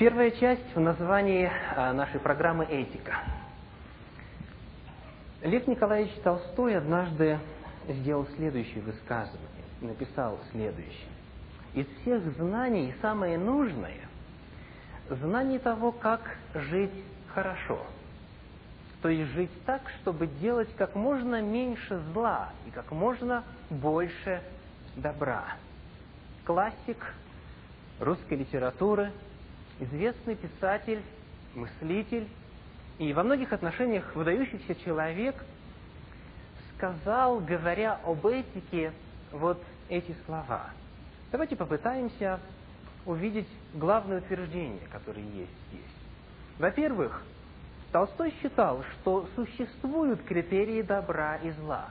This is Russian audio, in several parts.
Первая часть в названии а, нашей программы «Этика». Лев Николаевич Толстой однажды сделал следующее высказывание, написал следующее. Из всех знаний самое нужное – знание того, как жить хорошо. То есть жить так, чтобы делать как можно меньше зла и как можно больше добра. Классик русской литературы, известный писатель, мыслитель и во многих отношениях выдающийся человек сказал, говоря об этике, вот эти слова. Давайте попытаемся увидеть главное утверждение, которое есть здесь. Во-первых, Толстой считал, что существуют критерии добра и зла,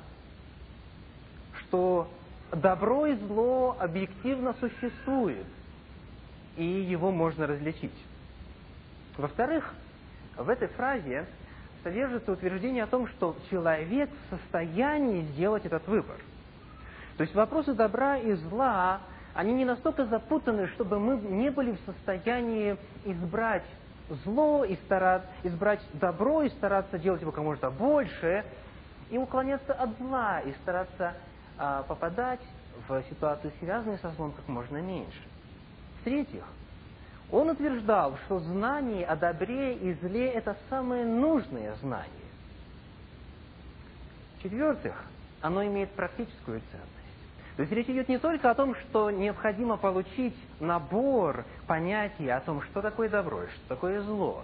что добро и зло объективно существует, и его можно различить. Во-вторых, в этой фразе содержится утверждение о том, что человек в состоянии сделать этот выбор. То есть вопросы добра и зла, они не настолько запутаны, чтобы мы не были в состоянии избрать зло и стараться, избрать добро и стараться делать его как можно больше, и уклоняться от зла и стараться а, попадать в ситуации, связанные со злом, как можно меньше. В-третьих, он утверждал, что знание о добре и зле – это самое нужное знание. В-четвертых, оно имеет практическую ценность. То есть речь идет не только о том, что необходимо получить набор понятий о том, что такое добро и что такое зло.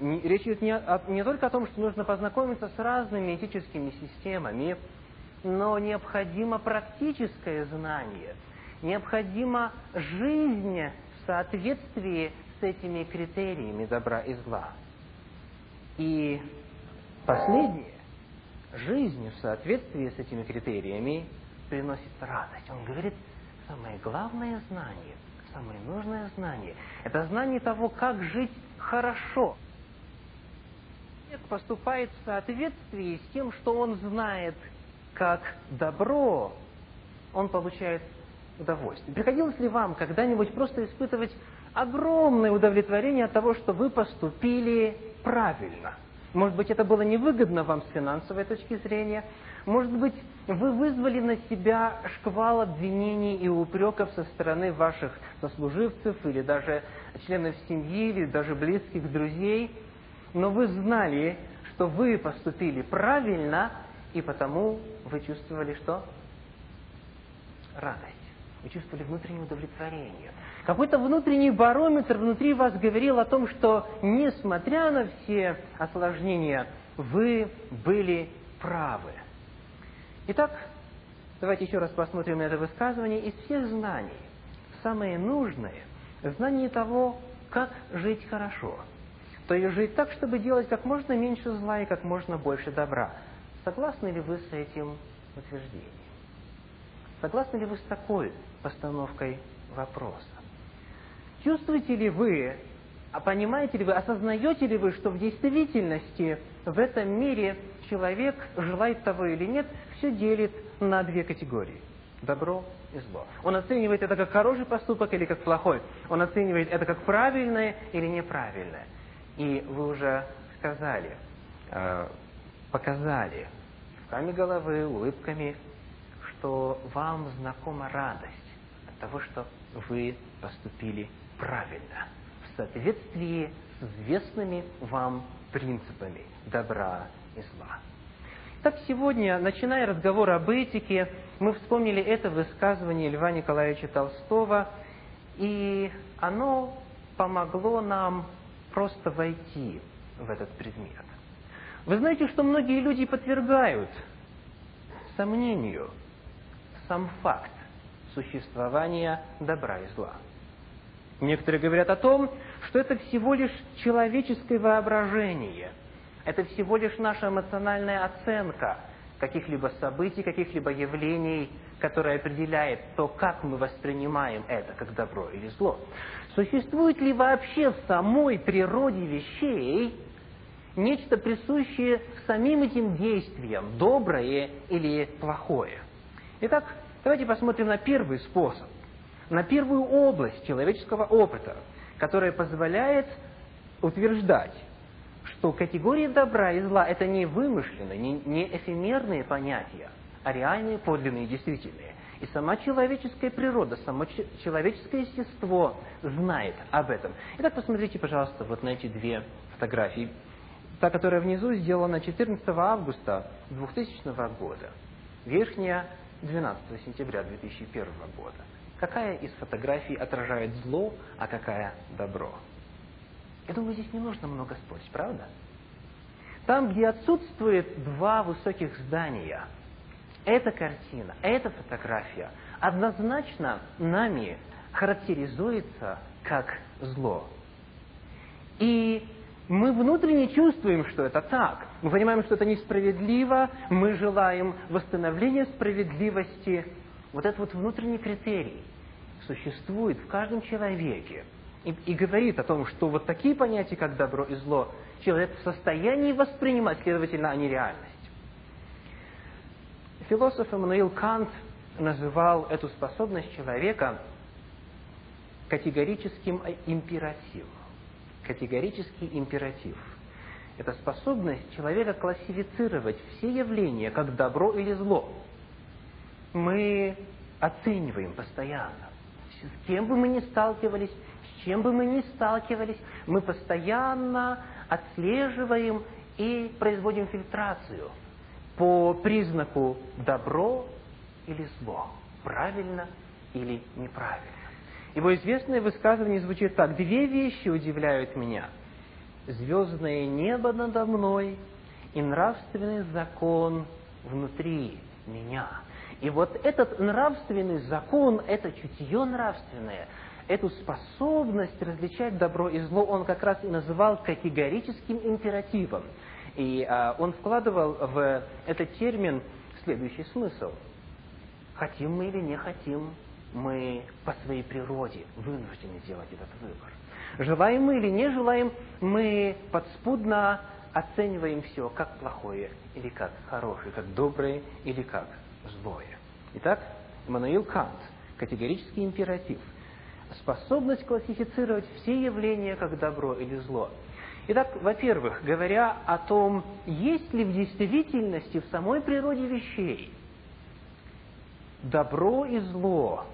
Речь идет не, о, не только о том, что нужно познакомиться с разными этическими системами, но необходимо практическое знание, необходима жизнь в соответствии с этими критериями добра и зла. И последнее, жизнь в соответствии с этими критериями приносит радость. Он говорит, самое главное знание, самое нужное знание, это знание того, как жить хорошо. Человек поступает в соответствии с тем, что он знает, как добро, он получает удовольствие. Приходилось ли вам когда-нибудь просто испытывать огромное удовлетворение от того, что вы поступили правильно? Может быть, это было невыгодно вам с финансовой точки зрения, может быть, вы вызвали на себя шквал обвинений и упреков со стороны ваших сослуживцев или даже членов семьи, или даже близких друзей, но вы знали, что вы поступили правильно, и потому вы чувствовали что? Радость. Вы чувствовали внутреннее удовлетворение. Какой-то внутренний барометр внутри вас говорил о том, что, несмотря на все осложнения, вы были правы. Итак, давайте еще раз посмотрим на это высказывание. Из всех знаний самое нужное – знание того, как жить хорошо. То есть жить так, чтобы делать как можно меньше зла и как можно больше добра. Согласны ли вы с этим утверждением? Согласны ли вы с такой постановкой вопроса? Чувствуете ли вы, а понимаете ли вы, осознаете ли вы, что в действительности в этом мире человек, желает того или нет, все делит на две категории – добро и зло. Он оценивает это как хороший поступок или как плохой. Он оценивает это как правильное или неправильное. И вы уже сказали, э, показали кивками головы, улыбками, что вам знакома радость того, что вы поступили правильно, в соответствии с известными вам принципами добра и зла. Так сегодня, начиная разговор об этике, мы вспомнили это высказывание Льва Николаевича Толстого, и оно помогло нам просто войти в этот предмет. Вы знаете, что многие люди подвергают сомнению сам факт существования добра и зла. Некоторые говорят о том, что это всего лишь человеческое воображение – это всего лишь наша эмоциональная оценка каких-либо событий, каких-либо явлений, которая определяет то, как мы воспринимаем это, как добро или зло. Существует ли вообще в самой природе вещей нечто присущее самим этим действиям, доброе или плохое? Итак, давайте посмотрим на первый способ, на первую область человеческого опыта, которая позволяет утверждать, что категории добра и зла – это не вымышленные, не, не эфемерные понятия, а реальные, подлинные, действительные. И сама человеческая природа, само человеческое естество знает об этом. Итак, посмотрите, пожалуйста, вот на эти две фотографии. Та, которая внизу, сделана 14 августа 2000 года. Верхняя 12 сентября 2001 года. Какая из фотографий отражает зло, а какая добро? Я думаю, здесь не нужно много спорить, правда? Там, где отсутствует два высоких здания, эта картина, эта фотография однозначно нами характеризуется как зло. И мы внутренне чувствуем, что это так. Мы понимаем, что это несправедливо, мы желаем восстановления справедливости. Вот этот вот внутренний критерий существует в каждом человеке и, и говорит о том, что вот такие понятия, как добро и зло, человек в состоянии воспринимать, следовательно, они реальность. Философ Эммануил Кант называл эту способность человека категорическим императивом категорический императив. Это способность человека классифицировать все явления как добро или зло. Мы оцениваем постоянно. С кем бы мы ни сталкивались, с чем бы мы ни сталкивались, мы постоянно отслеживаем и производим фильтрацию по признаку добро или зло, правильно или неправильно. Его известное высказывание звучит так. «Две вещи удивляют меня. Звездное небо надо мной и нравственный закон внутри меня». И вот этот нравственный закон, это чутье нравственное, эту способность различать добро и зло он как раз и называл категорическим императивом. И а, он вкладывал в этот термин следующий смысл. Хотим мы или не хотим, мы по своей природе вынуждены делать этот выбор. Желаем мы или не желаем, мы подспудно оцениваем все как плохое или как хорошее, как доброе или как злое. Итак, Эммануил Кант, категорический императив, способность классифицировать все явления как добро или зло. Итак, во-первых, говоря о том, есть ли в действительности в самой природе вещей добро и зло,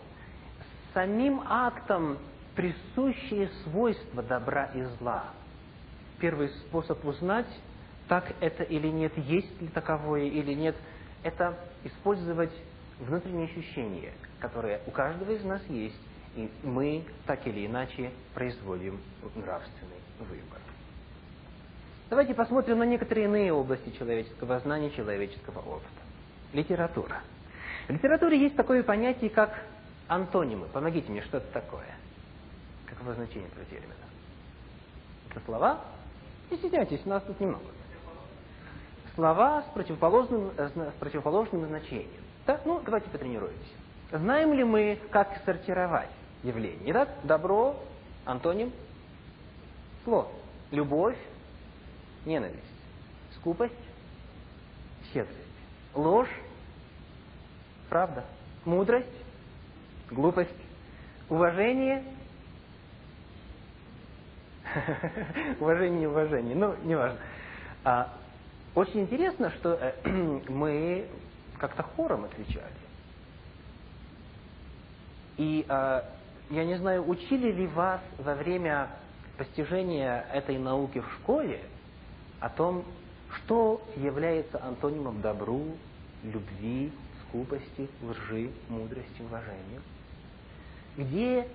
самим актом присущие свойства добра и зла. Первый способ узнать, так это или нет, есть ли таковое или нет, это использовать внутренние ощущения, которые у каждого из нас есть, и мы так или иначе производим нравственный выбор. Давайте посмотрим на некоторые иные области человеческого знания, человеческого опыта. Литература. В литературе есть такое понятие, как Антонимы. Помогите мне, что это такое? Каково значение этого термина? Это слова? Не стесняйтесь, нас тут немного. Слова с противоположным, э, с противоположным значением. Да? Ну, давайте потренируемся. Знаем ли мы, как сортировать явления? Итак, добро, антоним, зло. Любовь, ненависть. Скупость, щедрость. Ложь, правда. Мудрость, глупость, уважение, уважение, уважение, ну, неважно. А, очень интересно, что э, мы как-то хором отвечали. И э, я не знаю, учили ли вас во время постижения этой науки в школе о том, что является антонимом добру, любви, скупости, лжи, мудрости, уважения где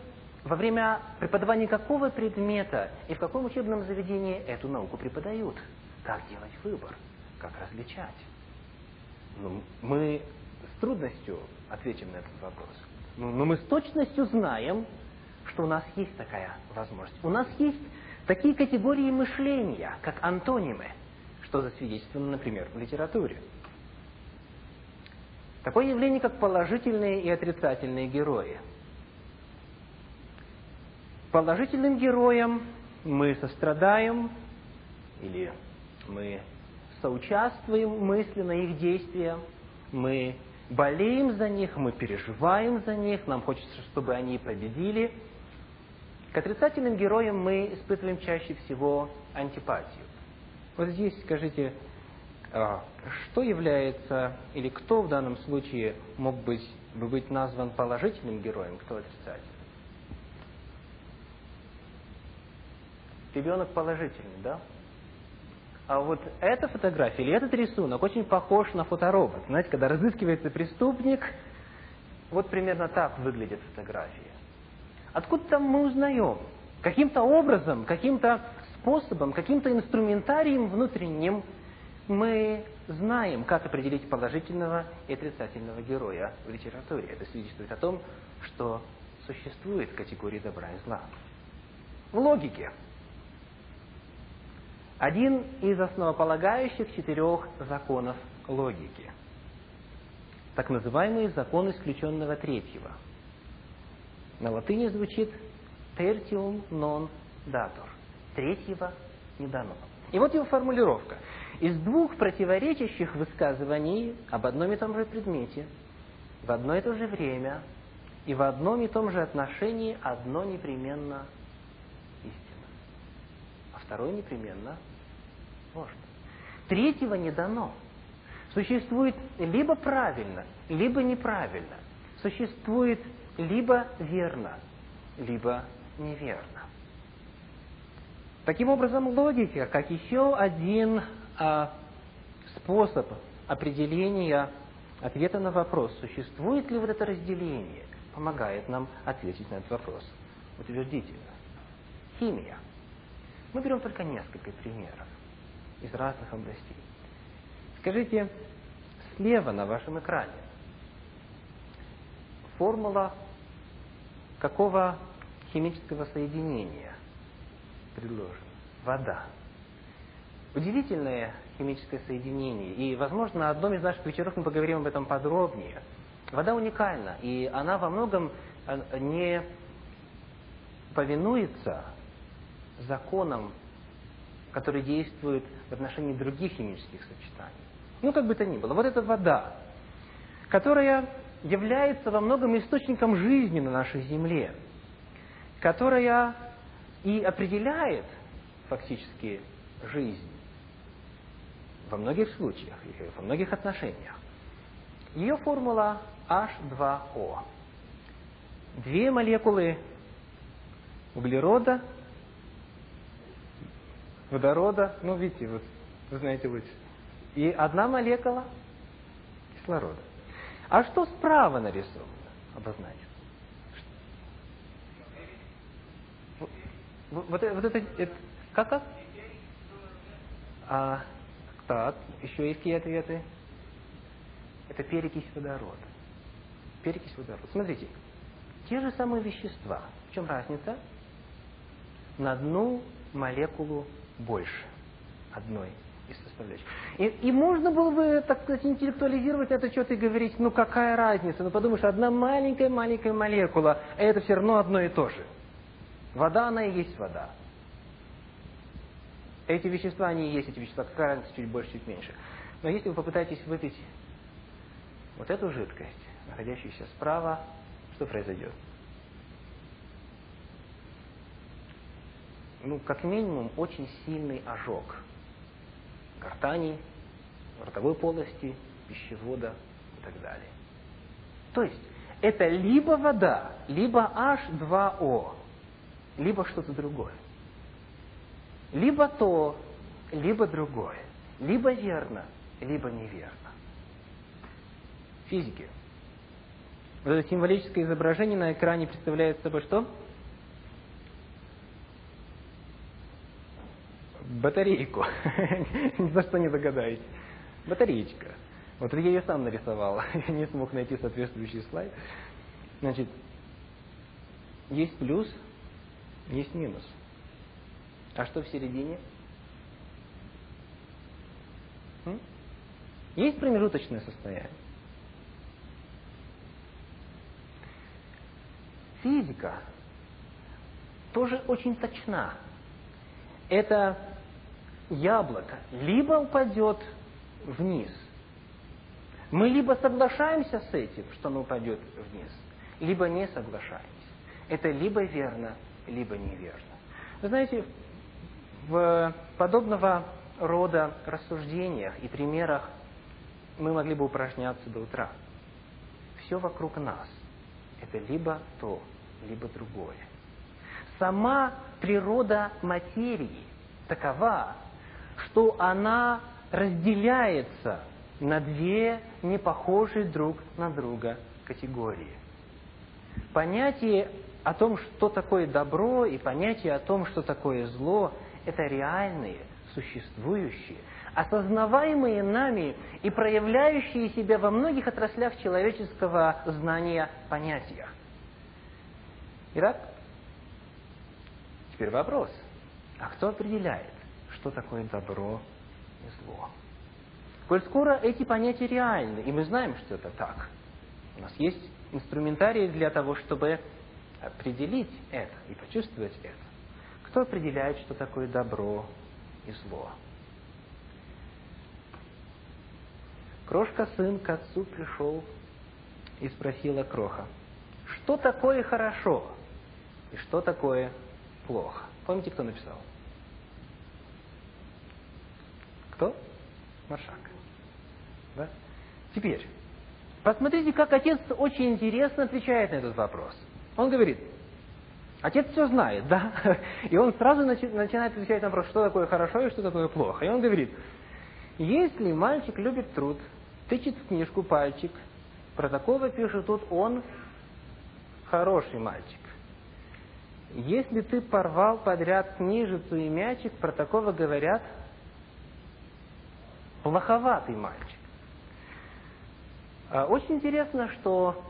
во время преподавания какого предмета и в каком учебном заведении эту науку преподают. Как делать выбор, как различать. Ну, мы с трудностью ответим на этот вопрос. Ну, но мы с точностью знаем, что у нас есть такая возможность. У нас есть такие категории мышления, как антонимы, что засвидетельствовано, например, в литературе. Такое явление, как положительные и отрицательные герои – положительным героям мы сострадаем или мы соучаствуем мысленно их действиям, мы болеем за них, мы переживаем за них, нам хочется, чтобы они победили. К отрицательным героям мы испытываем чаще всего антипатию. Вот здесь скажите, а, что является, или кто в данном случае мог быть, бы быть назван положительным героем, кто отрицательным? Ребенок положительный, да? А вот эта фотография или этот рисунок очень похож на фоторобот. Знаете, когда разыскивается преступник, вот примерно так выглядит фотография. Откуда там мы узнаем? Каким-то образом, каким-то способом, каким-то инструментарием внутренним мы знаем, как определить положительного и отрицательного героя в литературе. Это свидетельствует о том, что существует категория добра и зла. В логике один из основополагающих четырех законов логики. Так называемый закон исключенного третьего. На латыни звучит tertium non datur. Третьего не дано. И вот его формулировка. Из двух противоречащих высказываний об одном и том же предмете, в одно и то же время и в одном и том же отношении одно непременно второе непременно ложно. Третьего не дано. Существует либо правильно, либо неправильно. Существует либо верно, либо неверно. Таким образом, логика, как еще один а, способ определения ответа на вопрос, существует ли вот это разделение, помогает нам ответить на этот вопрос утвердительно. Химия. Мы берем только несколько примеров из разных областей. Скажите, слева на вашем экране формула какого химического соединения предложена? Вода. Удивительное химическое соединение. И, возможно, на одном из наших вечеров мы поговорим об этом подробнее. Вода уникальна, и она во многом э, не повинуется законам, которые действуют в отношении других химических сочетаний. Ну, как бы то ни было. Вот эта вода, которая является во многом источником жизни на нашей Земле, которая и определяет фактически жизнь во многих случаях, и во многих отношениях. Ее формула H2O. Две молекулы углерода водорода, ну, видите, вот, вы знаете лучше. И одна молекула кислорода. А что справа нарисовано? Обозначим. Вот, вот, вот это, это, как, как? А, так, еще есть какие ответы? Это перекись водорода. Перекись водорода. Смотрите, те же самые вещества. В чем разница? На одну молекулу больше одной из составляющих. И, и можно было бы, так сказать, интеллектуализировать это что-то и говорить, ну какая разница, ну подумаешь, одна маленькая-маленькая молекула, это все равно одно и то же. Вода, она и есть вода. Эти вещества, они и есть эти вещества, какая разница, чуть больше, чуть меньше. Но если вы попытаетесь выпить вот эту жидкость, находящуюся справа, что произойдет? Ну, как минимум, очень сильный ожог гортани, ротовой полости, пищевода и так далее. То есть, это либо вода, либо H2O, либо что-то другое. Либо то, либо другое. Либо верно, либо неверно. Физики. Вот это символическое изображение на экране представляет собой что? Батарейку. Ни за что не догадаетесь. Батареечка. Вот я ее сам нарисовал. Я не смог найти соответствующий слайд. Значит, есть плюс, есть минус. А что в середине? Есть промежуточное состояние. Физика тоже очень точна. Это яблоко либо упадет вниз. Мы либо соглашаемся с этим, что оно упадет вниз, либо не соглашаемся. Это либо верно, либо неверно. Вы знаете, в подобного рода рассуждениях и примерах мы могли бы упражняться до утра. Все вокруг нас – это либо то, либо другое. Сама природа материи такова, что она разделяется на две непохожие друг на друга категории. Понятие о том, что такое добро, и понятие о том, что такое зло, это реальные, существующие, осознаваемые нами и проявляющие себя во многих отраслях человеческого знания понятия. Итак, теперь вопрос. А кто определяет, что такое добро и зло? Коль скоро эти понятия реальны, и мы знаем, что это так, у нас есть инструментарий для того, чтобы определить это и почувствовать это. Кто определяет, что такое добро и зло? Крошка сын к отцу пришел и спросила Кроха, что такое хорошо и что такое плохо? Помните, кто написал? Кто? Маршак. Да? Теперь, посмотрите, как отец очень интересно отвечает на этот вопрос. Он говорит, отец все знает, да? И он сразу начинает отвечать на вопрос, что такое хорошо и что такое плохо. И он говорит, если мальчик любит труд, тычет в книжку пальчик, про такого пишет тут он хороший мальчик. Если ты порвал подряд книжицу и мячик, про такого говорят плоховатый мальчик. А, очень интересно, что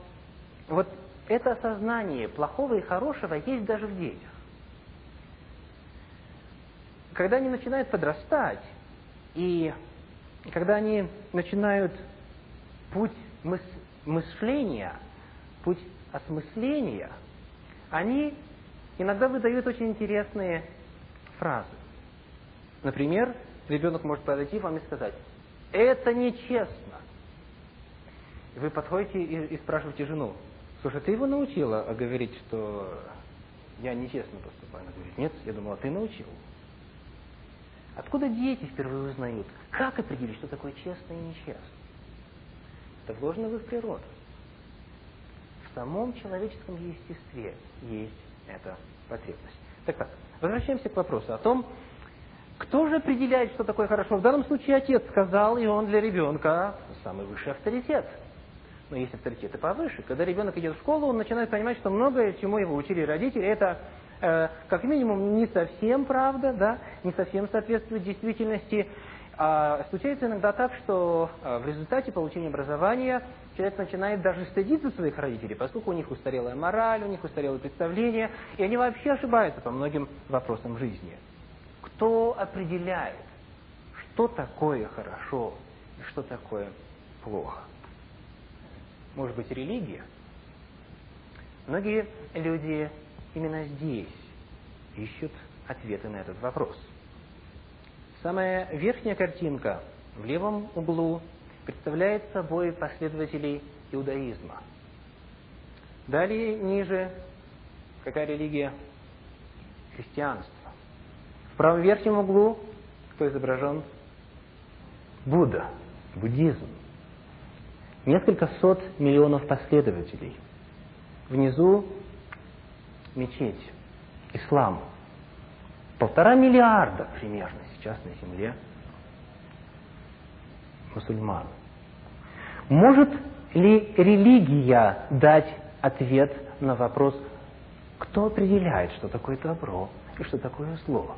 вот это осознание плохого и хорошего есть даже в детях. Когда они начинают подрастать, и когда они начинают путь мыс мышления, путь осмысления, они иногда выдают очень интересные фразы. Например, ребенок может подойти вам и сказать, это нечестно. Вы подходите и, и спрашиваете жену, слушай, ты его научила говорить, что я нечестно поступаю? Она говорит, нет, я думала, ты научил. Откуда дети впервые узнают, как определить, что такое честно и нечестно? Это вложено в их природу. В самом человеческом естестве есть эта потребность. Так так, возвращаемся к вопросу о том, кто же определяет, что такое хорошо? В данном случае отец сказал, и он для ребенка самый высший авторитет – но есть авторитеты повыше. Когда ребенок идет в школу, он начинает понимать, что многое, чему его учили родители, это э, как минимум не совсем правда, да, не совсем соответствует действительности. А случается иногда так, что э, в результате получения образования человек начинает даже стыдиться своих родителей, поскольку у них устарелая мораль, у них устарелое представление, и они вообще ошибаются по многим вопросам жизни. Кто определяет, что такое хорошо и что такое плохо? может быть, религия. Многие люди именно здесь ищут ответы на этот вопрос. Самая верхняя картинка в левом углу представляет собой последователей иудаизма. Далее, ниже, какая религия? Христианство. В правом верхнем углу кто изображен? Будда, буддизм несколько сот миллионов последователей. Внизу мечеть, ислам. Полтора миллиарда примерно сейчас на земле мусульман. Может ли религия дать ответ на вопрос, кто определяет, что такое добро и что такое зло?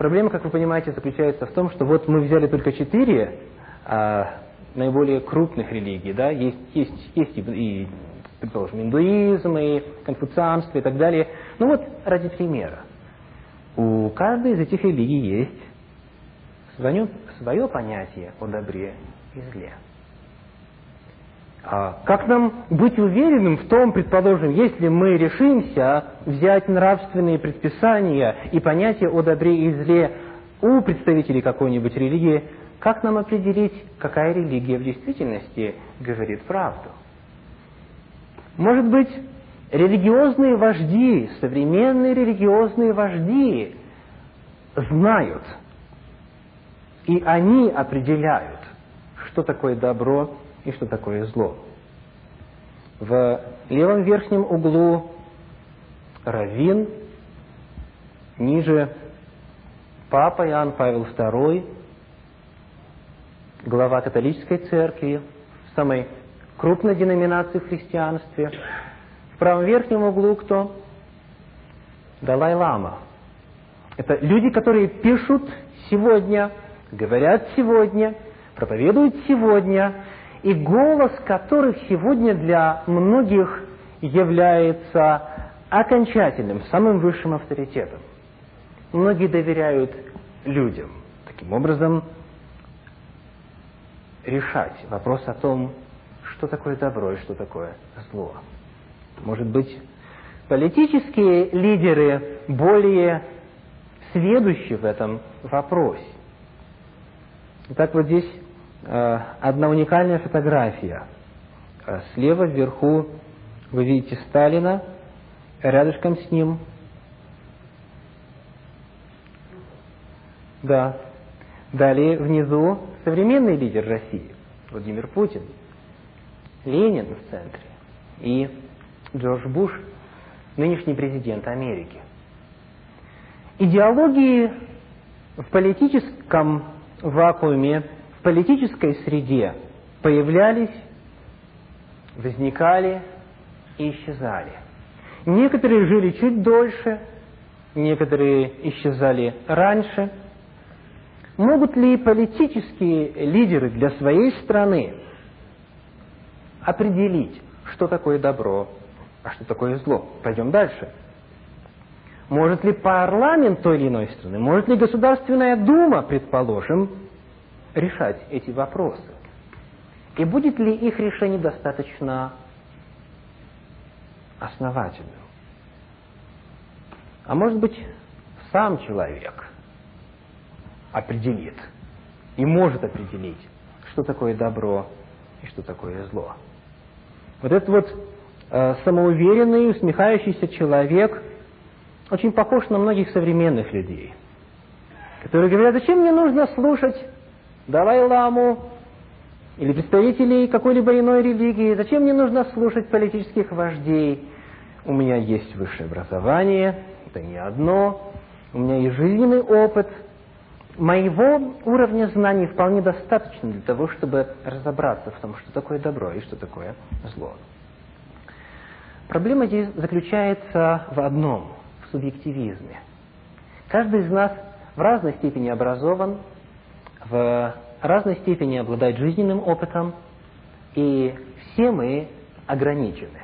Проблема, как вы понимаете, заключается в том, что вот мы взяли только четыре а, наиболее крупных религий, да, есть, есть, есть и, предположим, индуизм, и конфуцианство и так далее. Ну вот, ради примера. У каждой из этих религий есть свое, свое понятие о добре и зле. А как нам быть уверенным в том, предположим, если мы решимся взять нравственные предписания и понятия о добре и зле у представителей какой-нибудь религии, как нам определить, какая религия в действительности говорит правду? Может быть, Религиозные вожди, современные религиозные вожди знают, и они определяют, что такое добро и что такое зло. В левом верхнем углу Равин, ниже Папа Иоанн Павел II, глава католической церкви, самой крупной деноминации в христианстве. В правом верхнем углу кто? Далай-лама. Это люди, которые пишут сегодня, говорят сегодня, проповедуют сегодня, и голос которых сегодня для многих является окончательным, самым высшим авторитетом. Многие доверяют людям. Таким образом, решать вопрос о том, что такое добро и что такое зло. Может быть, политические лидеры более сведущи в этом вопросе. Итак, вот здесь одна уникальная фотография. Э, слева вверху вы видите Сталина, рядышком с ним Да. Далее внизу современный лидер России, Владимир Путин, Ленин в центре и Джордж Буш, нынешний президент Америки. Идеологии в политическом вакууме, в политической среде появлялись, возникали и исчезали. Некоторые жили чуть дольше, некоторые исчезали раньше – Могут ли политические лидеры для своей страны определить, что такое добро, а что такое зло? Пойдем дальше. Может ли парламент той или иной страны, может ли Государственная Дума, предположим, решать эти вопросы? И будет ли их решение достаточно основательным? А может быть, сам человек определит и может определить, что такое добро и что такое зло. Вот этот вот э, самоуверенный, усмехающийся человек очень похож на многих современных людей, которые говорят, зачем мне нужно слушать Далай-ламу или представителей какой-либо иной религии, зачем мне нужно слушать политических вождей, у меня есть высшее образование, это не одно, у меня есть жизненный опыт – моего уровня знаний вполне достаточно для того, чтобы разобраться в том, что такое добро и что такое зло. Проблема здесь заключается в одном, в субъективизме. Каждый из нас в разной степени образован, в разной степени обладает жизненным опытом, и все мы ограничены.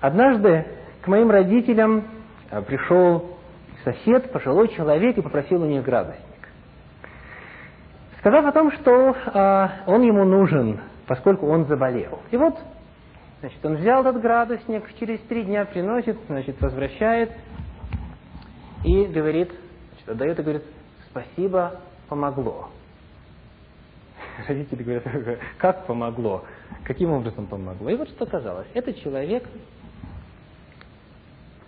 Однажды к моим родителям э, пришел сосед, пожилой человек, и попросил у них градусник. Сказав о том, что э, он ему нужен, поскольку он заболел. И вот, значит, он взял этот градусник, через три дня приносит, значит, возвращает и говорит, значит, отдает и говорит, спасибо, помогло. Родители говорят, как помогло? Каким образом помогло? И вот что оказалось. Этот человек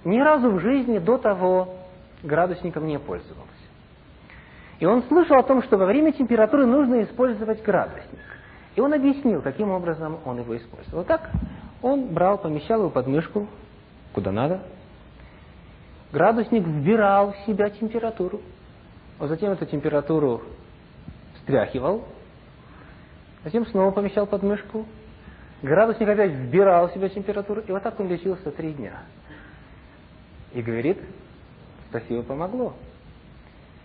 ни разу в жизни до того градусником не пользовался. И он слышал о том, что во время температуры нужно использовать градусник. И он объяснил, каким образом он его использовал. Так он брал, помещал его под мышку, куда надо. Градусник вбирал в себя температуру. А затем эту температуру стряхивал. Затем снова помещал под мышку. Градусник опять вбирал в себя температуру. И вот так он лечился три дня. И говорит, Спасибо, помогло.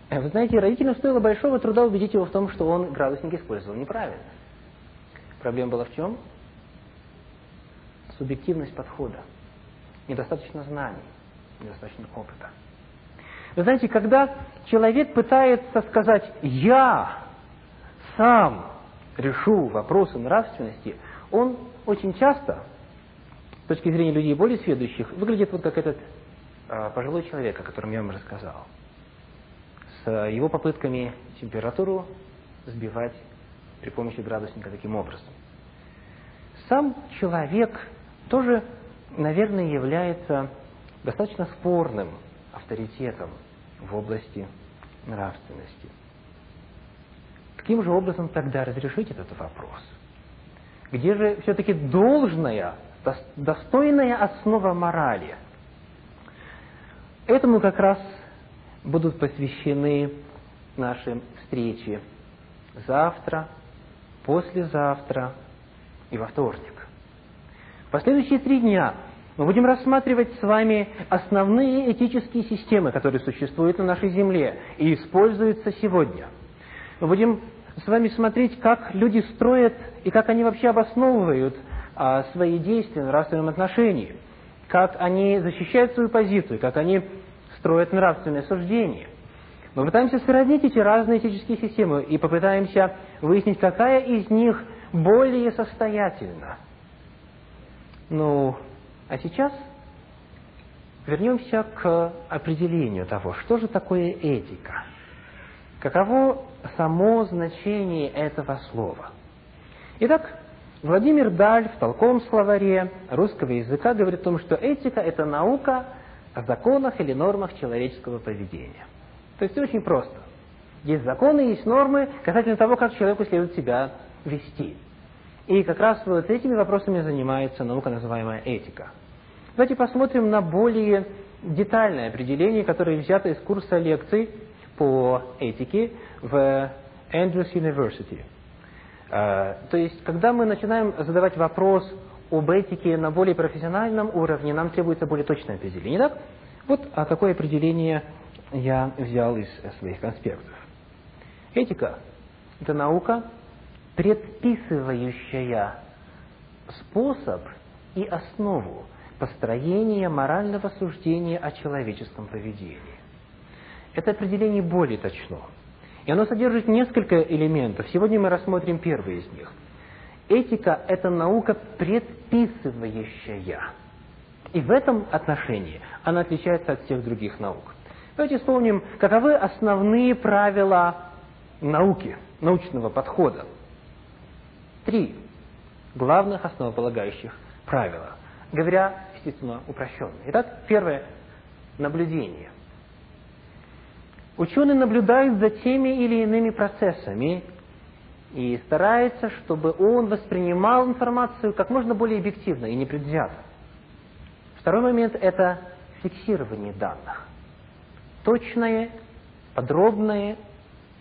Э, вы знаете, родителям стоило большого труда убедить его в том, что он градусник использовал неправильно. Проблема была в чем? Субъективность подхода. Недостаточно знаний, недостаточно опыта. Вы знаете, когда человек пытается сказать «я сам решу вопросы нравственности», он очень часто, с точки зрения людей более сведущих, выглядит вот как этот а, пожилой человек, о котором я вам рассказал, с его попытками температуру сбивать при помощи градусника таким образом. Сам человек тоже наверное, является достаточно спорным авторитетом в области нравственности. Каким же образом тогда разрешить этот вопрос? Где же все-таки должная, достойная основа морали? Этому как раз будут посвящены наши встречи завтра, послезавтра и во вторник. Последующие три дня мы будем рассматривать с вами основные этические системы, которые существуют на нашей Земле и используются сегодня. Мы будем с вами смотреть, как люди строят и как они вообще обосновывают а, свои действия в нравственном отношении, как они защищают свою позицию, как они строят нравственное суждение. Мы пытаемся сравнить эти разные этические системы и попытаемся выяснить, какая из них более состоятельна. Ну, а сейчас вернемся к определению того, что же такое этика. Каково само значение этого слова? Итак, Владимир Даль в толковом словаре русского языка говорит о том, что этика – это наука о законах или нормах человеческого поведения. То есть очень просто. Есть законы, есть нормы касательно того, как человеку следует себя вести. И как раз вот этими вопросами занимается наука, называемая этика. Давайте посмотрим на более детальное определение, которое взято из курса лекций по этике в Andrews University. А, то есть, когда мы начинаем задавать вопрос об этике на более профессиональном уровне, нам требуется более точное определение. Так? Вот а какое определение я взял из своих конспектов. Этика – это наука, предписывающая способ и основу построения морального суждения о человеческом поведении. Это определение более точно. И оно содержит несколько элементов. Сегодня мы рассмотрим первый из них. Этика – это наука предписывающая. И в этом отношении она отличается от всех других наук. Давайте вспомним, каковы основные правила науки, научного подхода три главных основополагающих правила, говоря, естественно, упрощенно. Итак, первое – наблюдение. Ученый наблюдает за теми или иными процессами и старается, чтобы он воспринимал информацию как можно более объективно и непредвзято. Второй момент – это фиксирование данных. Точное, подробное,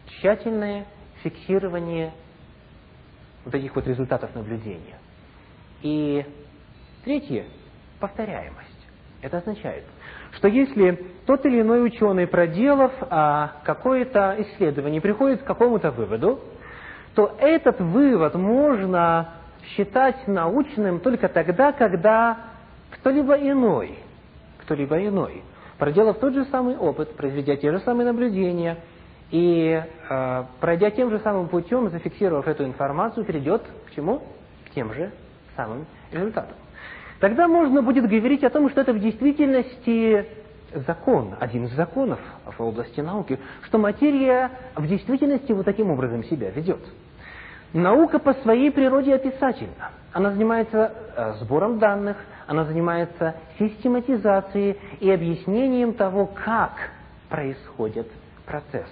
тщательное фиксирование вот этих вот результатов наблюдения. И третье – повторяемость. Это означает, что если тот или иной ученый, проделав а, какое-то исследование, приходит к какому-то выводу, то этот вывод можно считать научным только тогда, когда кто-либо иной, кто-либо иной, проделав тот же самый опыт, произведя те же самые наблюдения – и э, пройдя тем же самым путем, зафиксировав эту информацию, придет к чему? К тем же самым результатам. Тогда можно будет говорить о том, что это в действительности закон, один из законов в области науки, что материя в действительности вот таким образом себя ведет. Наука по своей природе описательна. Она занимается э, сбором данных, она занимается систематизацией и объяснением того, как происходит процесс.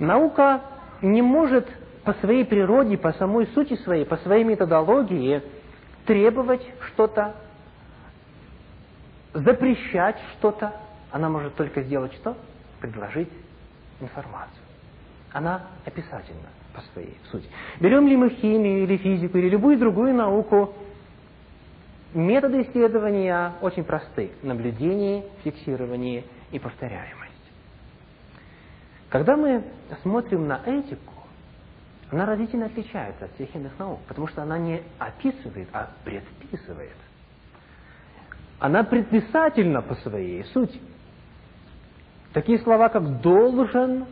Наука не может по своей природе, по самой сути своей, по своей методологии требовать что-то, запрещать что-то. Она может только сделать что? Предложить информацию. Она описательна по своей сути. Берем ли мы химию или физику или любую другую науку, методы исследования очень просты. Наблюдение, фиксирование и повторяемость. Когда мы смотрим на этику, она разительно отличается от всех иных наук, потому что она не описывает, а предписывает. Она предписательна по своей сути. Такие слова, как «должен»,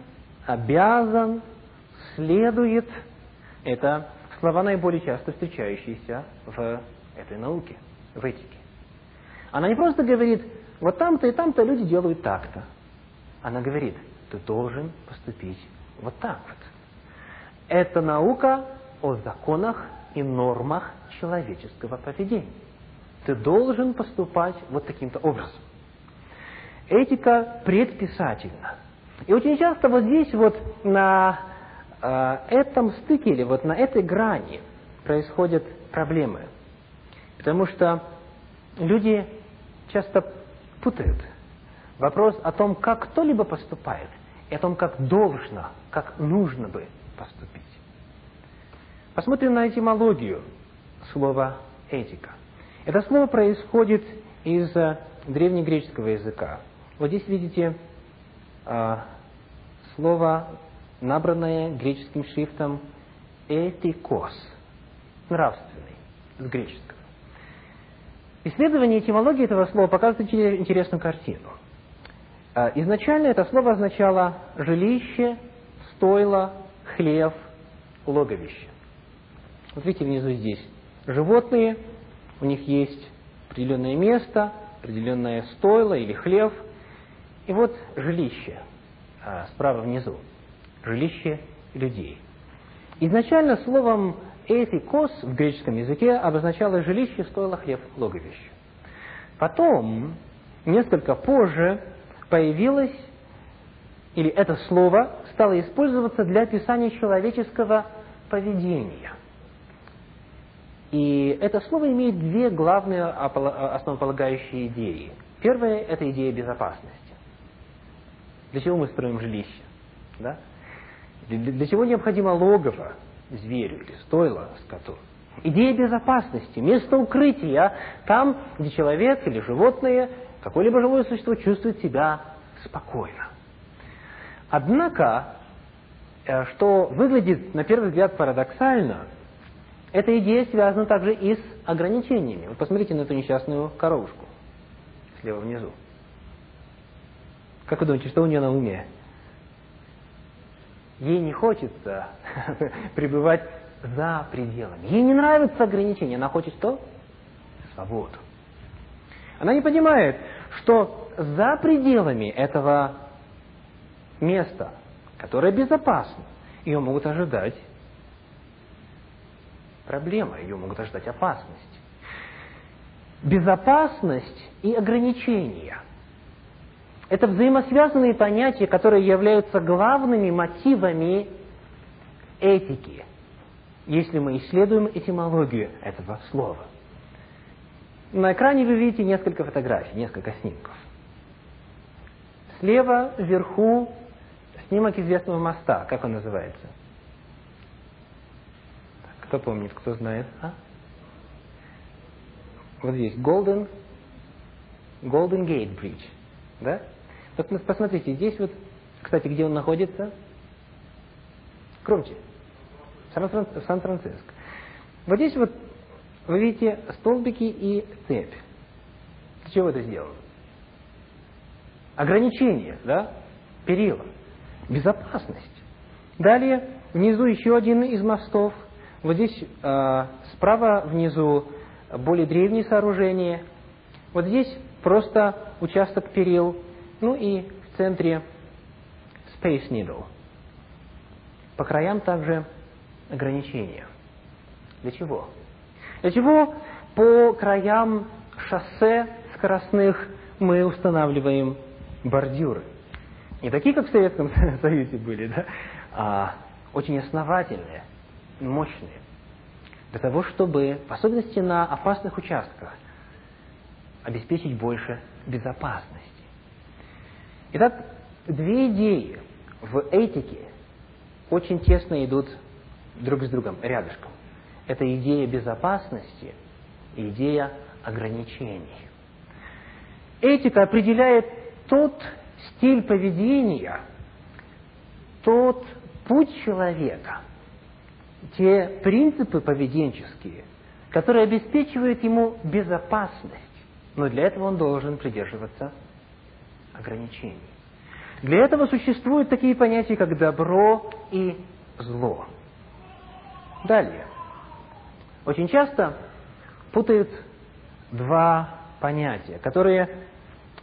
«обязан», «следует» – это слова, наиболее часто встречающиеся в этой науке, в этике. Она не просто говорит, вот там-то и там-то люди делают так-то. Она говорит – ты должен поступить вот так вот. Это наука о законах и нормах человеческого поведения. Ты должен поступать вот таким-то образом. Этика предписательна. И очень часто вот здесь вот на э, этом стыке или вот на этой грани происходят проблемы. Потому что люди часто путают вопрос о том, как кто-либо поступает, и о том, как должно, как нужно бы поступить. Посмотрим на этимологию слова «этика». Это слово происходит из древнегреческого языка. Вот здесь видите э, слово, набранное греческим шрифтом «этикос», нравственный, с греческого. Исследование этимологии этого слова показывает интересную картину. А, изначально это слово означало жилище, стойло, хлев, логовище. Вот видите внизу здесь животные, у них есть определенное место, определенное стойло или хлев. И вот жилище а, справа внизу, жилище людей. Изначально словом «эфикос» в греческом языке обозначало жилище, стойло, хлев, логовище. Потом, несколько позже, появилось, или это слово стало использоваться для описания человеческого поведения. И это слово имеет две главные основополагающие идеи. Первая – это идея безопасности. Для чего мы строим жилище? Да? Для, для чего необходимо логово зверю или стойло скоту? Идея безопасности, место укрытия, там, где человек или животное, какое-либо живое существо чувствует себя спокойно. Однако, э, что выглядит на первый взгляд парадоксально – эта идея связана также и с ограничениями. Вот посмотрите на эту несчастную коровушку слева внизу. Как вы думаете, что у нее на уме? Ей не хочется пребывать за пределами. Ей не нравятся ограничения. Она хочет что? Свободу. Она не понимает, что за пределами этого места, которое безопасно, ее могут ожидать проблема, ее могут ожидать опасности. Безопасность и ограничения – это взаимосвязанные понятия, которые являются главными мотивами этики, если мы исследуем этимологию этого слова. На экране вы видите несколько фотографий, несколько снимков. Слева вверху снимок известного моста. Как он называется? Кто помнит, кто знает? А? Вот здесь Golden, Golden Gate Bridge. Да? Вот посмотрите, здесь вот, кстати, где он находится? Громче. Сан-Франциско. Вот здесь вот вы видите столбики и цепь. Для чего это сделано? Ограничение, да? Перила. Безопасность. Далее, внизу еще один из мостов – вот здесь э, справа внизу более древние сооружения. Вот здесь просто участок перил. Ну и в центре Space Needle. По краям также ограничения. Для чего? Для чего по краям шоссе скоростных мы устанавливаем бордюры? Не такие, как в Советском Союзе были, да? а очень основательные – мощные, для того, чтобы, в особенности на опасных участках, обеспечить больше безопасности. Итак, две идеи в этике очень тесно идут друг с другом, рядышком. Это идея безопасности идея ограничений. Этика определяет тот стиль поведения, тот путь человека, те принципы поведенческие, которые обеспечивают ему безопасность. Но для этого он должен придерживаться ограничений. Для этого существуют такие понятия, как добро и зло. Далее. Очень часто путают два понятия, которые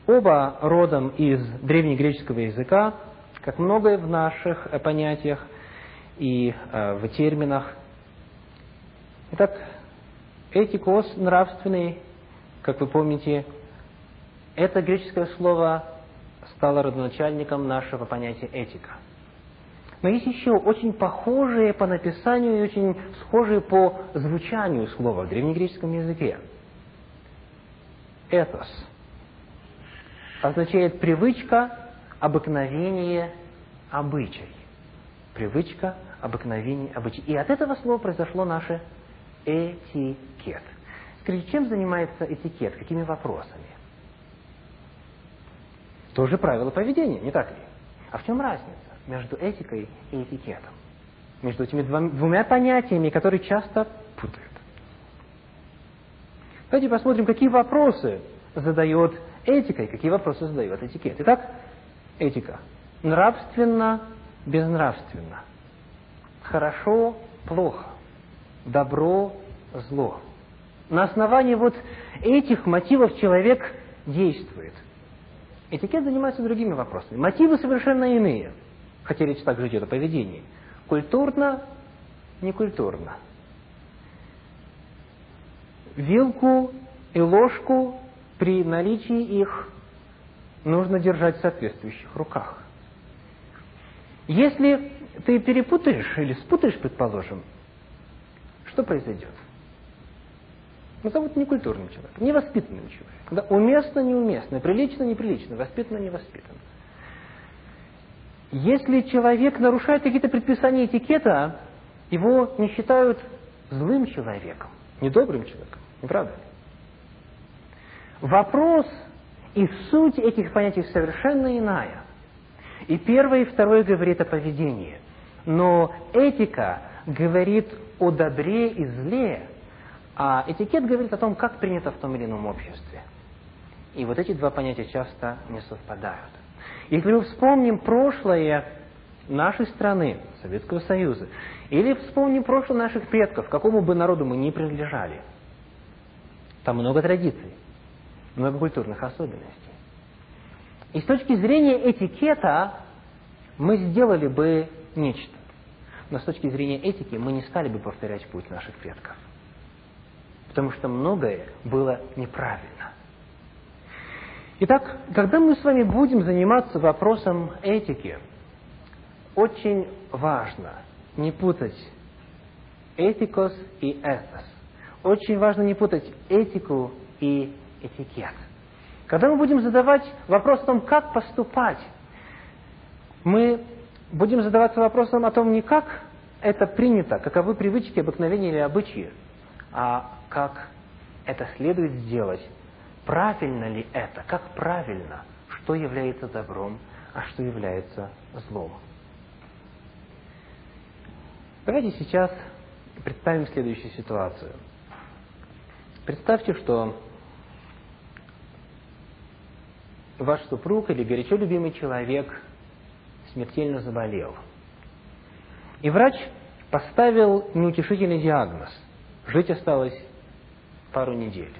оба родом из древнегреческого языка, как многое в наших понятиях, и э, в терминах. Итак, этикос нравственный как вы помните, это греческое слово стало родоначальником нашего понятия этика. Но есть еще очень похожие по написанию и очень схожие по звучанию слова в древнегреческом языке. Этос означает привычка, обыкновение, обычай. Привычка, обыкновение, обычай. И от этого слова произошло наше этикет. Скажите, чем занимается этикет? Какими вопросами? Тоже правила поведения, не так ли? А в чем разница между этикой и этикетом? Между этими двумя понятиями, которые часто путают. Давайте посмотрим, какие вопросы задает этика и какие вопросы задает этикет. Итак, этика. Нравственно, безнравственно. Хорошо, плохо. Добро, зло. На основании вот этих мотивов человек действует. Этикет занимается другими вопросами. Мотивы совершенно иные, хотя речь также идет о поведении. Культурно, некультурно. Вилку и ложку при наличии их нужно держать в соответствующих руках. Если ты перепутаешь или спутаешь, предположим, что произойдет? Назовут некультурным человеком, невоспитанным человеком. Да, уместно, неуместно, прилично, неприлично, воспитанно, невоспитанно. Если человек нарушает какие-то предписания этикета, его не считают злым человеком, недобрым человеком. Не правда ли? Вопрос и суть этих понятий совершенно иная. И первое, и второе говорит о поведении. Но этика говорит о добре и зле, а этикет говорит о том, как принято в том или ином обществе. И вот эти два понятия часто не совпадают. Если мы вспомним прошлое нашей страны, Советского Союза, или вспомним прошлое наших предков, какому бы народу мы ни принадлежали, там много традиций, много культурных особенностей. И с точки зрения этикета мы сделали бы нечто. Но с точки зрения этики мы не стали бы повторять путь наших предков. Потому что многое было неправильно. Итак, когда мы с вами будем заниматься вопросом этики, очень важно не путать этикос и этос. Очень важно не путать этику и этикет. Когда мы будем задавать вопрос о том, как поступать, мы будем задаваться вопросом о том, не как это принято, каковы привычки, обыкновения или обычаи, а как это следует сделать правильно ли это, как правильно, что является добром, а что является злом. Давайте сейчас представим следующую ситуацию. Представьте, что ваш супруг или горячо любимый человек смертельно заболел. И врач поставил неутешительный диагноз. Жить осталось пару недель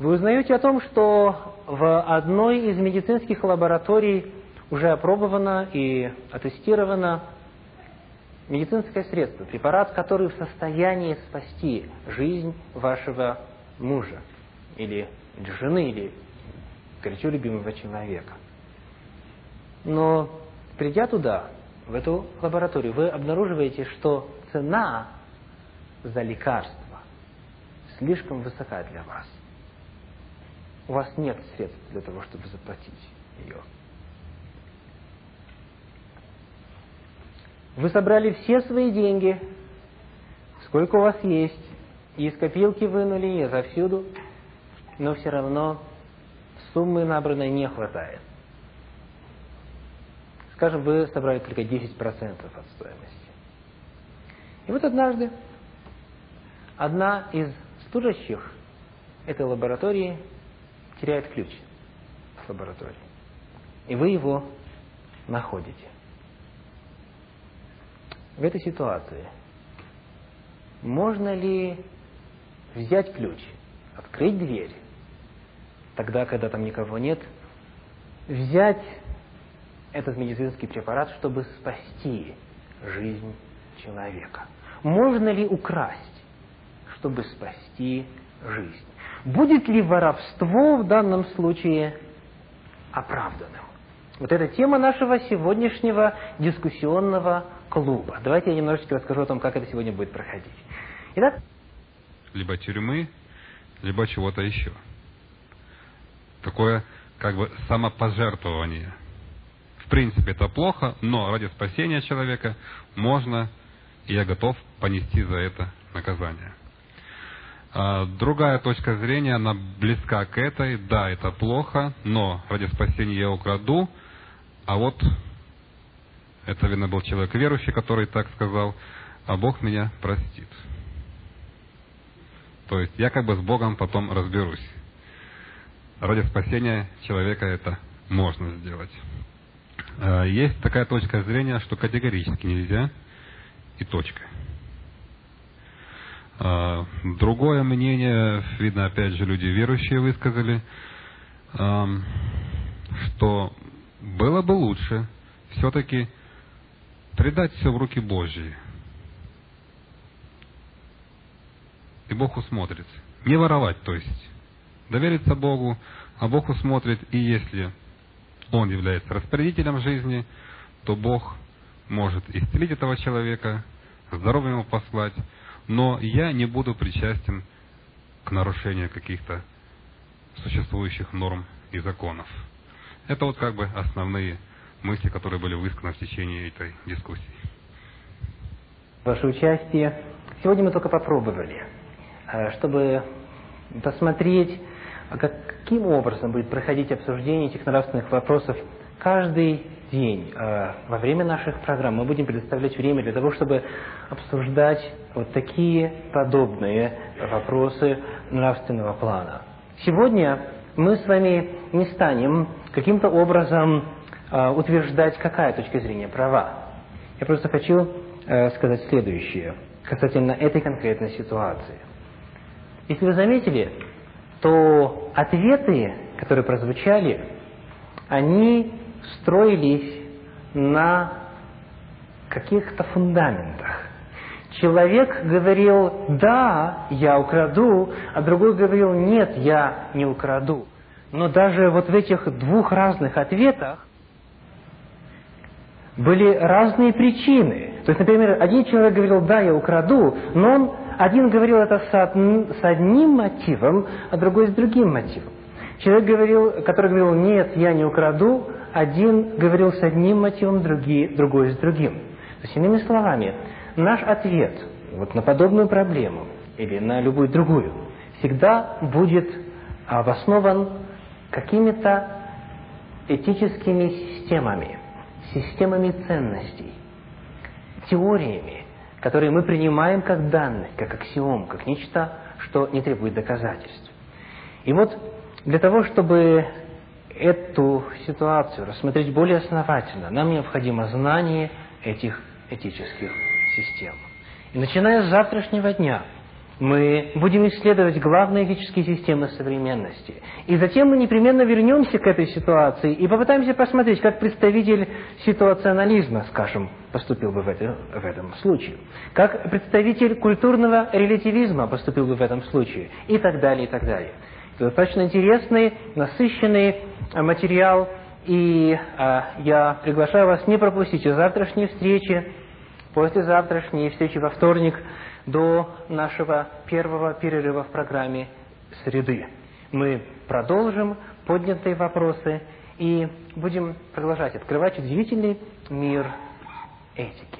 вы узнаете о том, что в одной из медицинских лабораторий уже опробовано и отестировано медицинское средство, препарат, который в состоянии спасти жизнь вашего мужа или жены, или горячо любимого человека. Но придя туда, в эту лабораторию, вы обнаруживаете, что цена за лекарство слишком высока для вас у вас нет средств для того, чтобы заплатить ее. Вы собрали все свои деньги, сколько у вас есть, и из копилки вынули, и отовсюду, но все равно суммы набранной не хватает. Скажем, вы собрали только 10% от стоимости. И вот однажды одна из служащих этой лаборатории теряет ключ с лаборатории. И вы его находите. В этой ситуации можно ли взять ключ, открыть дверь, тогда, когда там никого нет, взять этот медицинский препарат, чтобы спасти жизнь человека? Можно ли украсть, чтобы спасти жизнь? Будет ли воровство в данном случае оправданным? Вот это тема нашего сегодняшнего дискуссионного клуба. Давайте я немножечко расскажу о том, как это сегодня будет проходить. Итак, либо тюрьмы, либо чего-то еще. Такое как бы самопожертвование. В принципе, это плохо, но ради спасения человека можно, и я готов понести за это наказание. А другая точка зрения, она близка к этой. Да, это плохо, но ради спасения я украду, а вот это, видно, был человек верующий, который так сказал, а Бог меня простит. То есть я как бы с Богом потом разберусь. Ради спасения человека это можно сделать. А, есть такая точка зрения, что категорически нельзя, и точка. А, другое мнение, видно, опять же, люди верующие высказали, что было бы лучше все-таки предать все в руки Божьи – и Бог усмотрит. Не воровать, то есть. Довериться Богу, а Бог усмотрит, и если Он является распорядителем жизни, то Бог может исцелить этого человека, здоровье ему послать, но я не буду причастен к нарушению каких-то существующих норм и законов. Это вот как бы основные мысли, которые были высказаны в течение этой дискуссии. Ваше участие. Сегодня мы только попробовали Э, чтобы посмотреть, а каким образом будет проходить обсуждение этих нравственных вопросов каждый день э, во время наших программ. Мы будем предоставлять время для того, чтобы обсуждать вот такие подобные вопросы нравственного плана. Сегодня мы с вами не станем каким-то образом э, утверждать, какая точка зрения права. Я просто хочу сказать следующее касательно этой конкретной ситуации. Если вы заметили, то ответы, которые прозвучали, они строились на каких-то фундаментах. Человек говорил, да, я украду, а другой говорил, нет, я не украду. Но даже вот в этих двух разных ответах были разные причины. То есть, например, один человек говорил, да, я украду, но он один говорил это с одним мотивом, а другой с другим мотивом. Человек, говорил, который говорил, нет, я не украду, один говорил с одним мотивом, другие, другой с другим. То есть, иными словами, наш ответ вот на подобную проблему или на любую другую всегда будет обоснован какими-то этическими системами, системами ценностей, теориями, которые мы принимаем как данность, как аксиом, как нечто, что не требует доказательств. И вот для того, чтобы эту ситуацию рассмотреть более основательно, нам необходимо знание этих этических систем. И начиная с завтрашнего дня – мы будем исследовать главные этические системы современности. И затем мы непременно вернемся к этой ситуации и попытаемся посмотреть, как представитель ситуационализма, скажем, поступил бы в, это, в этом случае, как представитель культурного релятивизма поступил бы в этом случае, и так далее, и так далее. Достаточно интересный, насыщенный материал, и а, я приглашаю вас не пропустить завтрашней встречи, после завтрашней встречи во вторник, до нашего первого перерыва в программе «Среды». Мы продолжим поднятые вопросы и будем продолжать открывать удивительный мир этики.